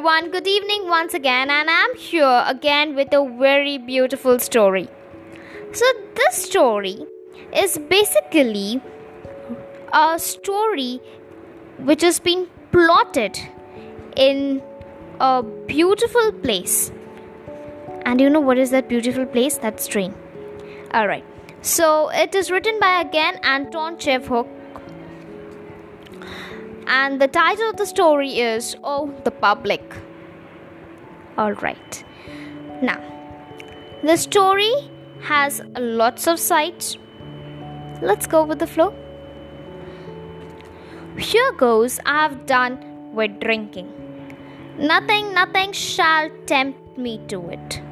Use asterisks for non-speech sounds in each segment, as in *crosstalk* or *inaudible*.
everyone, good evening once again, and I'm here again with a very beautiful story. So, this story is basically a story which has been plotted in a beautiful place. And you know what is that beautiful place? That's train. Alright, so it is written by again Anton Chekhov and the title of the story is Oh, the Public. Alright. Now, the story has lots of sides. Let's go with the flow. Here goes, I have done with drinking. Nothing, nothing shall tempt me to it.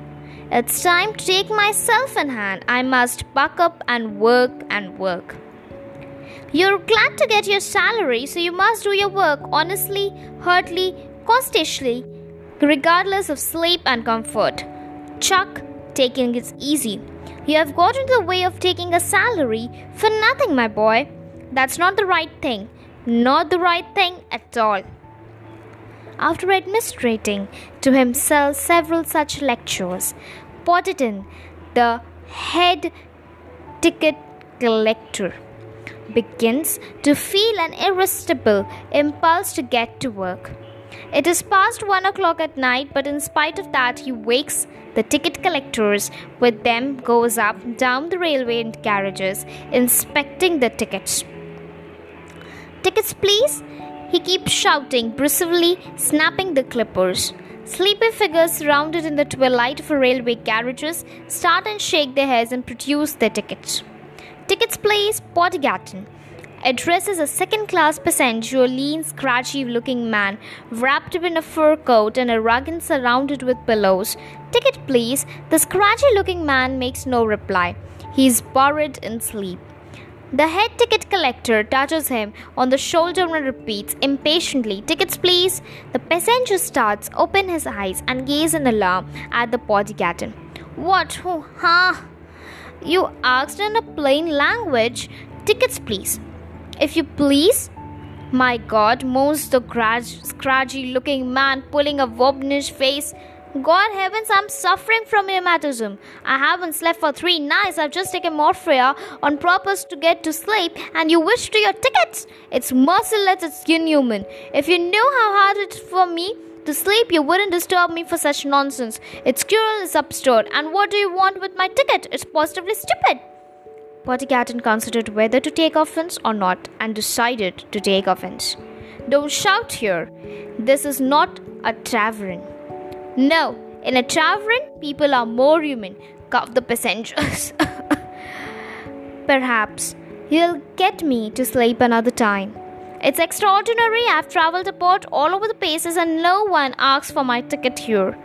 It's time to take myself in hand. I must buck up and work and work. You're glad to get your salary, so you must do your work honestly, heartily, constantly, regardless of sleep and comfort. Chuck, taking it easy. You have got into the way of taking a salary for nothing, my boy. That's not the right thing. Not the right thing at all. After administrating to himself several such lectures, Pottiton, the head ticket collector, begins to feel an irresistible impulse to get to work. It is past one o'clock at night, but in spite of that, he wakes the ticket collectors with them, goes up down the railway carriages, inspecting the tickets. Tickets, please? He keeps shouting, bristly, snapping the clippers. Sleepy figures surrounded in the twilight of railway carriages start and shake their heads and produce their tickets. Please, Pottigaton. Addresses a second class passenger, a lean, scratchy looking man, wrapped up in a fur coat and a rug and surrounded with pillows. Ticket please. The scratchy looking man makes no reply. He is buried in sleep. The head ticket collector touches him on the shoulder and repeats impatiently, Tickets, please. The passenger starts, open his eyes, and gaze in alarm at the Pottigaton. What? Who? Huh? You asked in a plain language, tickets please. If you please. My god, moans the scratchy looking man, pulling a wobblish face. God heavens, I'm suffering from rheumatism. I haven't slept for three nights. I've just taken morphia on purpose to get to sleep, and you wish to your tickets. It's merciless, it's inhuman. If you knew how hard it's for me, to sleep, you wouldn't disturb me for such nonsense. It's cruel, it's absurd. And what do you want with my ticket? It's positively stupid. Pottigaton considered whether to take offense or not and decided to take offense. Don't shout here. This is not a tavern. No, in a tavern, people are more human, coughed the passengers. *laughs* Perhaps you'll get me to sleep another time. It's extraordinary. I've traveled about all over the places and no one asks for my ticket here.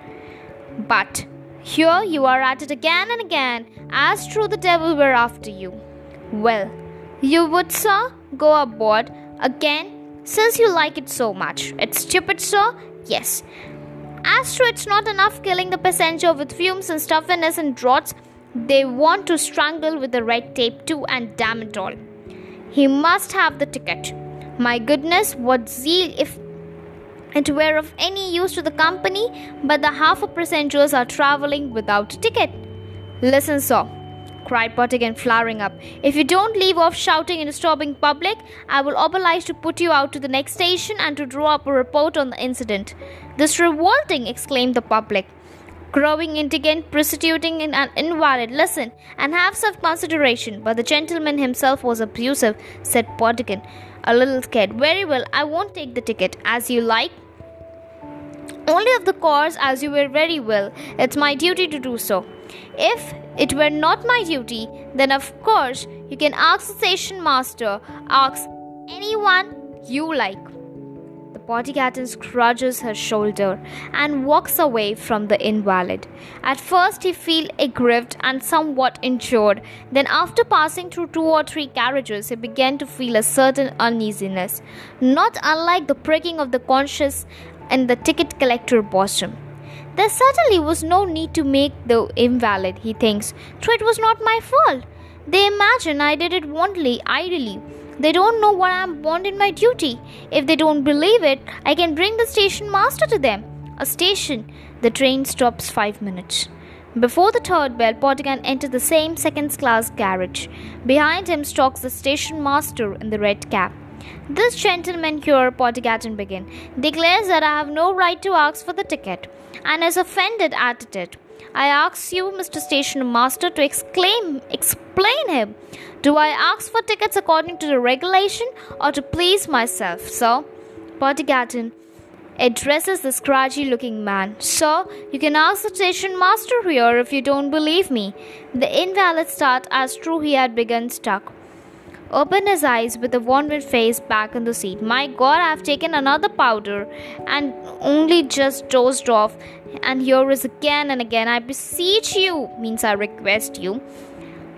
But here you are at it again and again, as true the devil were after you. Well, you would, sir, go aboard again since you like it so much. It's stupid, sir? Yes. As true it's not enough killing the passenger with fumes and stuffiness and draughts, they want to strangle with the red tape too, and damn it all. He must have the ticket. My goodness, what zeal if it were of any use to the company, but the half of passengers are traveling without a ticket. Listen, sir, cried Pottigan, flaring up. If you don't leave off shouting and disturbing public, I will oblige to put you out to the next station and to draw up a report on the incident. This revolting, exclaimed the public. Growing indignant, prostituting in an invalid. Listen and have some consideration. But the gentleman himself was abusive, said Pottigan a little scared. Very well, I won't take the ticket. As you like. Only of the course, as you were very well. It's my duty to do so. If it were not my duty, then of course you can ask the station master, ask anyone you like. Pottigaton scrunches her shoulder and walks away from the invalid. At first, he feels aggrieved and somewhat injured. Then, after passing through two or three carriages, he began to feel a certain uneasiness, not unlike the pricking of the conscience in the ticket collector bosom. There certainly was no need to make the invalid, he thinks, though it was not my fault. They imagine I did it wantonly, idly. They don't know what I am bound in my duty. If they don't believe it, I can bring the station master to them. A station. The train stops five minutes. Before the third bell, Potigan enters the same second class carriage. Behind him stalks the station master in the red cap. This gentleman here, Portigatton began, declares that I have no right to ask for the ticket and is offended at it. I ask you, Mr. Station Master, to exclaim, explain him. Do I ask for tickets according to the regulation or to please myself, sir? Portigatton addresses the scratchy looking man. Sir, you can ask the station master here if you don't believe me. The invalid started as true he had begun stuck. Opened his eyes with a wondered face back in the seat. My god, I've taken another powder and only just dozed off. And here is again and again. I beseech you, means I request you,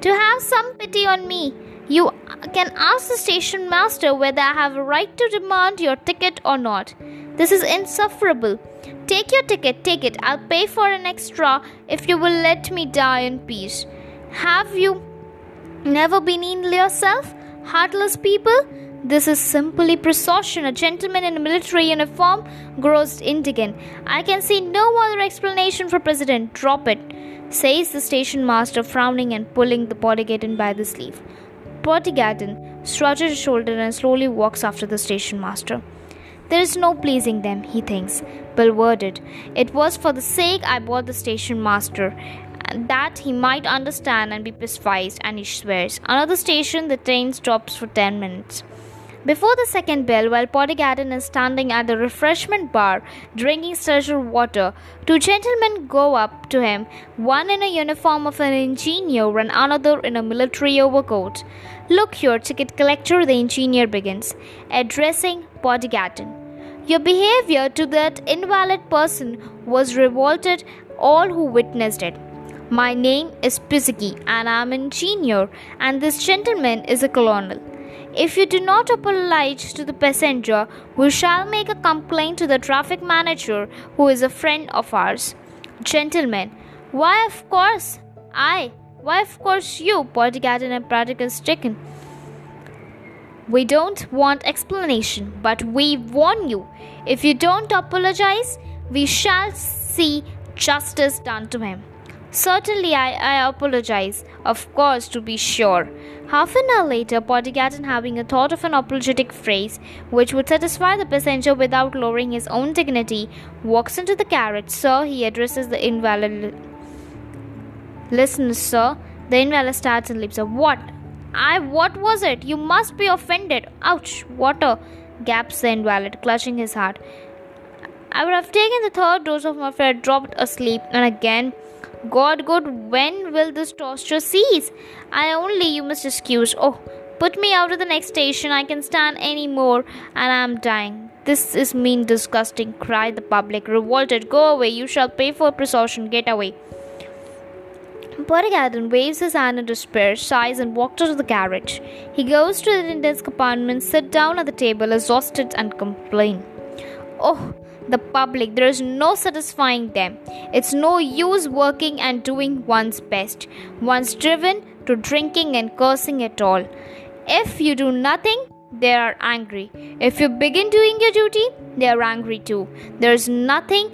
to have some pity on me. You can ask the station master whether I have a right to demand your ticket or not. This is insufferable. Take your ticket, take it. I'll pay for an extra if you will let me die in peace. Have you never been ill yourself? Heartless people? This is simply precaution. A gentleman in a military uniform grows indignant. I can see no other explanation for President. Drop it, says the station master, frowning and pulling the Portigatton by the sleeve. Portigatton stretches his shoulder and slowly walks after the station master. There is no pleasing them, he thinks, bewildered. It was for the sake I bought the station master, that he might understand and be persuaded, and he swears. Another station, the train stops for ten minutes. Before the second bell, while Portigatton is standing at the refreshment bar drinking seltzer water, two gentlemen go up to him, one in a uniform of an engineer and another in a military overcoat. Look here, ticket collector, the engineer begins, addressing Portigatton. Your behavior to that invalid person was revolted all who witnessed it. My name is Pizzicki and I am an engineer, and this gentleman is a colonel. If you do not apologize to the passenger, we shall make a complaint to the traffic manager, who is a friend of ours. Gentlemen, why, of course, I. Why, of course, you, Portigatton and Practical stricken. We don't want explanation, but we warn you. If you don't apologize, we shall see justice done to him. Certainly, I, I apologize. Of course, to be sure. Half an hour later, Portigatton, having a thought of an apologetic phrase which would satisfy the passenger without lowering his own dignity, walks into the carriage. Sir, he addresses the invalid. Listen, sir. The invalid starts and leaps up. What? I. What was it? You must be offended. Ouch! Water! gaps the invalid, clutching his heart. I would have taken the third dose of my fare, dropped asleep, and again God, God, when will this torture cease? I only, you must excuse. Oh, put me out of the next station. I can stand any more, and I am dying. This is mean, disgusting, cried the public, revolted. Go away, you shall pay for precaution. Get away. Portigatton waves his hand in despair, sighs, and walks out of the carriage. He goes to the attendant's compartment, sits down at the table, exhausted, and complains. Oh, the public. There is no satisfying them. It's no use working and doing one's best. One's driven to drinking and cursing at all. If you do nothing, they are angry. If you begin doing your duty, they are angry too. There is nothing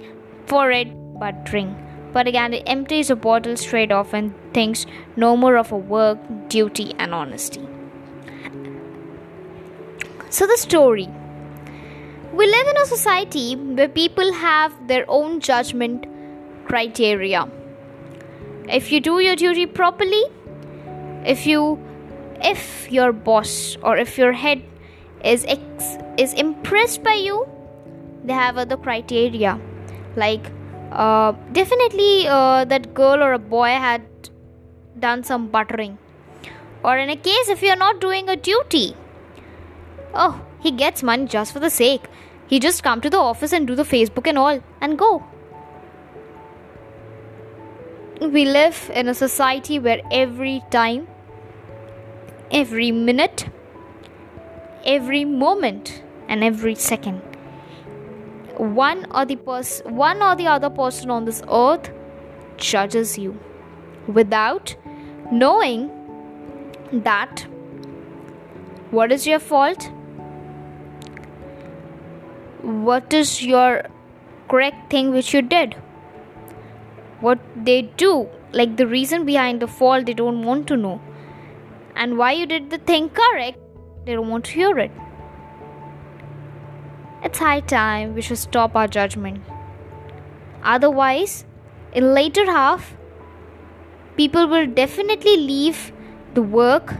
for it but drink. But again, it empties a bottle straight off and thinks no more of a work, duty, and honesty. So, the story we live in a society where people have their own judgment criteria. If you do your duty properly, if you if your boss or if your head is ex, is impressed by you, they have other criteria like uh, definitely uh, that girl or a boy had done some buttering or in a case if you're not doing a duty oh he gets money just for the sake. He just come to the office and do the Facebook and all and go. We live in a society where every time, every minute, every moment, and every second, one or the pers- one or the other person on this earth judges you without knowing that what is your fault what is your correct thing which you did. What they do, like the reason behind the fall, they don't want to know. And why you did the thing correct, they don't want to hear it. It's high time we should stop our judgment. Otherwise, in later half, people will definitely leave the work,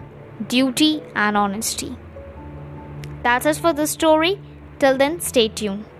duty, and honesty. That's it for the story. Till then, stay tuned.